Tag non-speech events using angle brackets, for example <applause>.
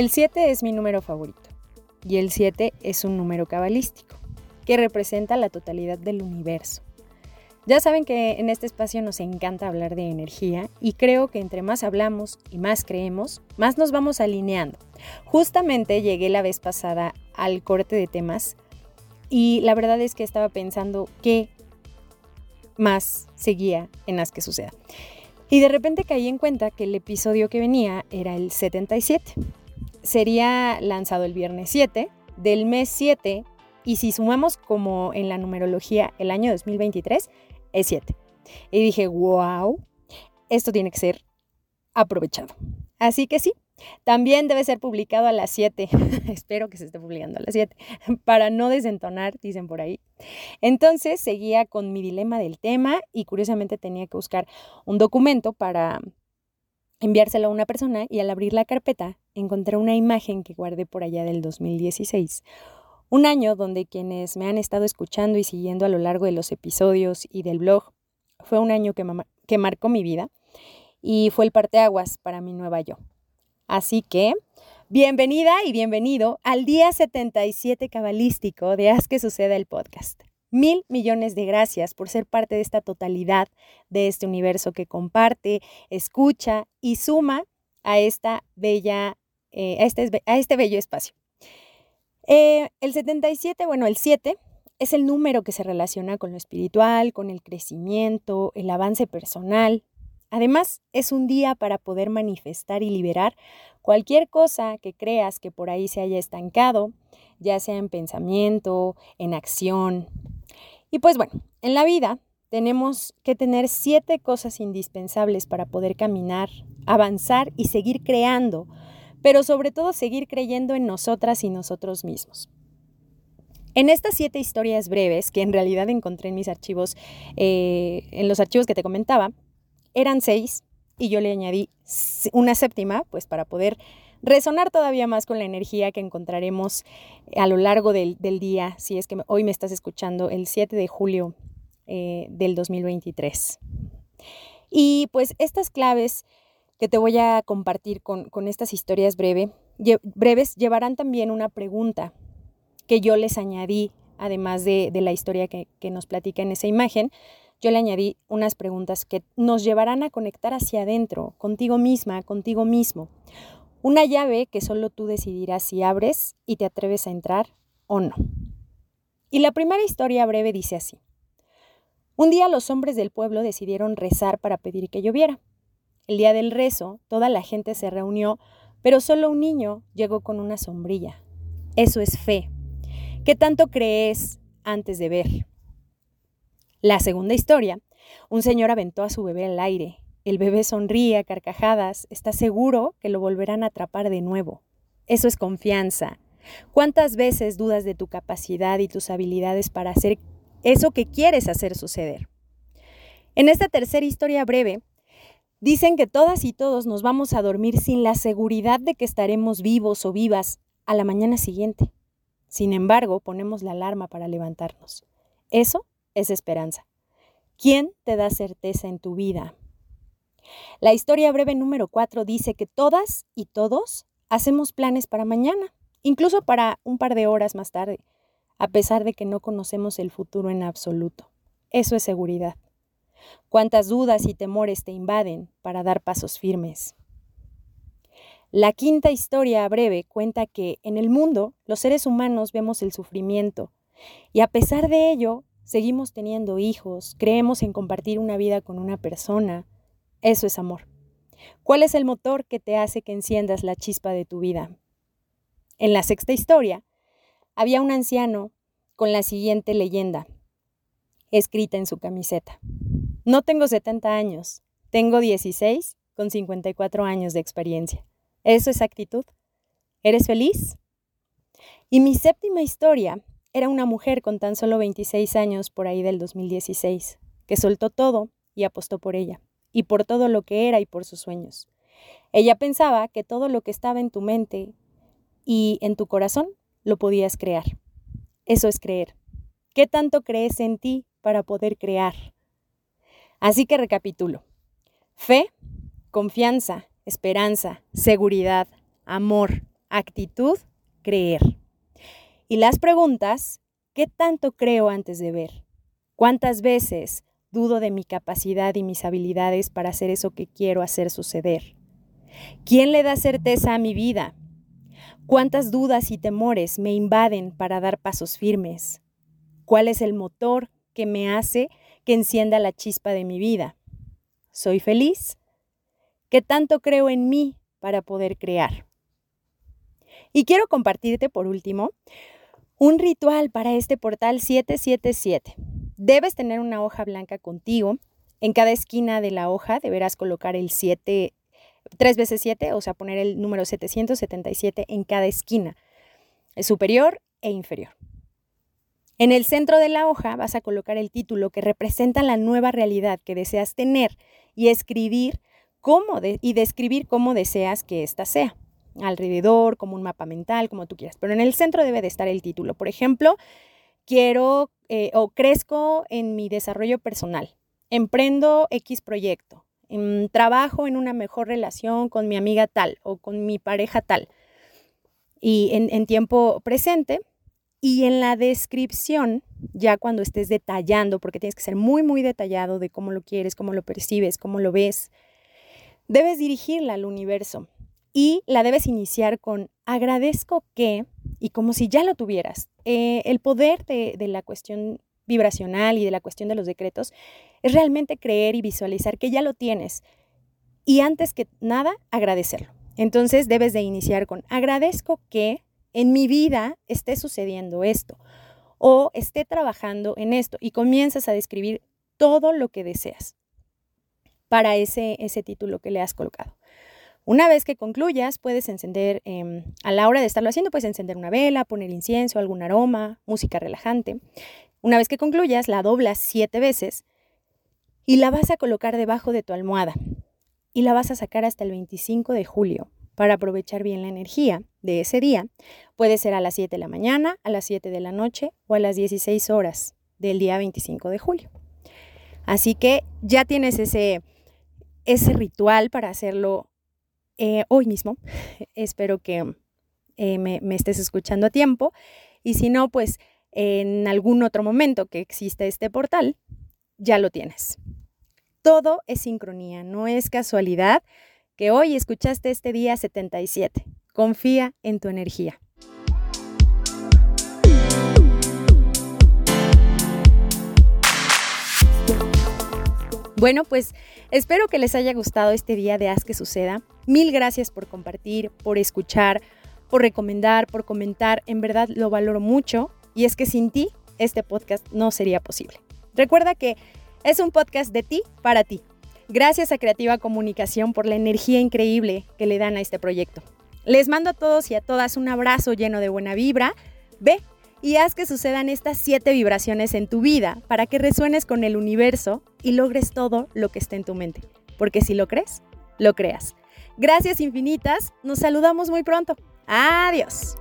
El 7 es mi número favorito y el 7 es un número cabalístico que representa la totalidad del universo. Ya saben que en este espacio nos encanta hablar de energía y creo que entre más hablamos y más creemos, más nos vamos alineando. Justamente llegué la vez pasada al corte de temas y la verdad es que estaba pensando qué más seguía en las que suceda. Y de repente caí en cuenta que el episodio que venía era el 77. Sería lanzado el viernes 7 del mes 7 y si sumamos como en la numerología el año 2023 es 7. Y dije, wow, esto tiene que ser aprovechado. Así que sí, también debe ser publicado a las 7. <laughs> Espero que se esté publicando a las 7. Para no desentonar, dicen por ahí. Entonces seguía con mi dilema del tema y curiosamente tenía que buscar un documento para enviárselo a una persona y al abrir la carpeta encontré una imagen que guardé por allá del 2016. Un año donde quienes me han estado escuchando y siguiendo a lo largo de los episodios y del blog fue un año que, que marcó mi vida y fue el parteaguas para mi nueva yo. Así que, bienvenida y bienvenido al día 77 cabalístico de Haz que suceda el podcast. Mil millones de gracias por ser parte de esta totalidad, de este universo que comparte, escucha y suma a esta bella, eh, a, este, a, este, bello espacio. Eh, el 77, bueno, el 7 es el número que se relaciona con lo espiritual, con el crecimiento, el avance personal, Además, es un día para poder manifestar y liberar cualquier cosa que creas que por ahí se haya estancado, ya sea en pensamiento, en acción. Y pues bueno, en la vida tenemos que tener siete cosas indispensables para poder caminar, avanzar y seguir creando, pero sobre todo seguir creyendo en nosotras y nosotros mismos. En estas siete historias breves, que en realidad encontré en mis archivos, eh, en los archivos que te comentaba, eran seis y yo le añadí una séptima, pues para poder resonar todavía más con la energía que encontraremos a lo largo del, día, si es que hoy me estás escuchando, el 7 de julio eh, del 2023. Y pues estas claves que te voy a compartir con, estas historias breve, breves llevarán también una pregunta que yo les añadí, además de, la historia que, que nos platica en esa imagen, yo le añadí unas preguntas que nos llevarán a conectar hacia adentro, contigo misma, contigo mismo. Una llave que solo tú decidirás si abres y te atreves a entrar o no. Y la primera historia breve dice así. Un día los hombres del pueblo decidieron rezar para pedir que lloviera. El día del rezo, toda la gente se reunió, pero solo un niño llegó con una sombrilla. Eso es fe. ¿Qué tanto crees antes de ver? La segunda historia, un señor aventó a su bebé al aire. El bebé sonríe a carcajadas, está seguro que lo volverán a atrapar de nuevo. Eso es confianza. ¿Cuántas veces dudas de tu capacidad y tus habilidades para hacer eso que quieres hacer suceder? En esta tercera historia breve, dicen que todas y todos nos vamos a dormir sin la seguridad de que estaremos vivos o vivas a la mañana siguiente. Sin embargo, ponemos la alarma para levantarnos. Eso es esperanza. ¿Quién te da certeza en tu vida? La historia breve número 4 dice que todas y todos hacemos planes para mañana, incluso para un par de horas más tarde, a pesar de que no conocemos el futuro en absoluto. Eso es seguridad. Cuántas dudas y temores te invaden para dar pasos firmes. La quinta historia breve cuenta que en el mundo los seres humanos vemos el sufrimiento y a pesar de ello seguimos teniendo hijos, creemos en compartir una vida con una persona. Eso es amor. ¿Cuál es el motor que te hace que enciendas la chispa de tu vida? En la sexta historia, había un anciano con la siguiente leyenda, escrita en su camiseta. No tengo 70 años, tengo 16 con 54 años de experiencia. ¿Eso es actitud? ¿Eres feliz? Y mi séptima historia era una mujer con tan solo 26 años por ahí del 2016, que soltó todo y apostó por ella, y por todo lo que era y por sus sueños. Ella pensaba que todo lo que estaba en tu mente y en tu corazón lo podías crear. Eso es creer. ¿Qué tanto crees en ti para poder crear? Así que recapitulo. Fe, confianza, esperanza, seguridad, amor, actitud, creer. Y las preguntas, ¿qué tanto creo antes de ver? ¿Cuántas veces dudo de mi capacidad y mis habilidades para hacer eso que quiero hacer suceder? ¿Quién le da certeza a mi vida? ¿Cuántas dudas y temores me invaden para dar pasos firmes? ¿Cuál es el motor que me hace que encienda la chispa de mi vida? ¿Soy feliz? ¿Qué tanto creo en mí para poder crear? Y quiero compartirte por último un ritual para este portal 777. Debes tener una hoja blanca contigo. En cada esquina de la hoja deberás colocar el 7, 3 veces 7, o sea, poner el número 777 en cada esquina, superior e inferior. En el centro de la hoja vas a colocar el título que representa la nueva realidad que deseas tener y escribir cómo y describir cómo deseas que ésta sea. Alrededor, como un mapa mental, como tú quieras. Pero en el centro debe de estar el título. Por ejemplo, quiero eh, o crezco en mi desarrollo personal. Emprendo X proyecto. Em, trabajo en una mejor relación con mi amiga tal o con mi pareja tal. Y en, en tiempo presente, y en la descripción, ya cuando estés detallando, porque tienes que ser muy, muy detallado de cómo lo quieres, cómo lo percibes, cómo lo ves, debes dirigirla al universo y la debes iniciar con agradezco que, y como si ya lo tuvieras. Eh, el poder de, de la cuestión vibracional y de la cuestión de los decretos es realmente creer y visualizar que ya lo tienes. Y antes que nada, agradecerlo. Entonces debes de iniciar con agradezco que en mi vida esté sucediendo esto o esté trabajando en esto y comienzas a describir todo lo que deseas para ese, ese título que le has colocado. Una vez que concluyas, puedes encender, em, a la hora de estarlo haciendo, puedes encender una vela, poner incienso, algún aroma, música relajante. Una vez que concluyas, la doblas siete veces y la vas a colocar debajo de tu almohada y la vas a sacar hasta el 25 de julio para aprovechar bien la energía de ese día. Puede ser a las 7 de la mañana, a las 7 de la noche o a las 16 horas del día 25 de julio. Así que ya tienes ese, ese ritual para hacerlo eh, hoy mismo. <laughs> Espero que eh, me, estés escuchando a tiempo. Y si no, pues en algún otro momento que existe este portal, ya lo tienes. Todo es sincronía, no es casualidad que hoy escuchaste este día 77. Confía en tu energía. Bueno, pues espero que les haya gustado este día de Haz que suceda. Mil gracias por compartir, por escuchar, por recomendar, por comentar. En verdad lo valoro mucho y es que sin ti este podcast no sería posible. Recuerda que es un podcast de ti para ti. Gracias a Creativa Comunicación por la energía increíble que le dan a este proyecto. Les mando a todos y a todas un abrazo lleno de buena vibra. Ve y haz que sucedan estas siete vibraciones en tu vida para que resuenes con el universo y logres todo lo que esté en tu mente. Porque si lo crees, lo creas. Gracias infinitas. Nos saludamos muy pronto. Adiós.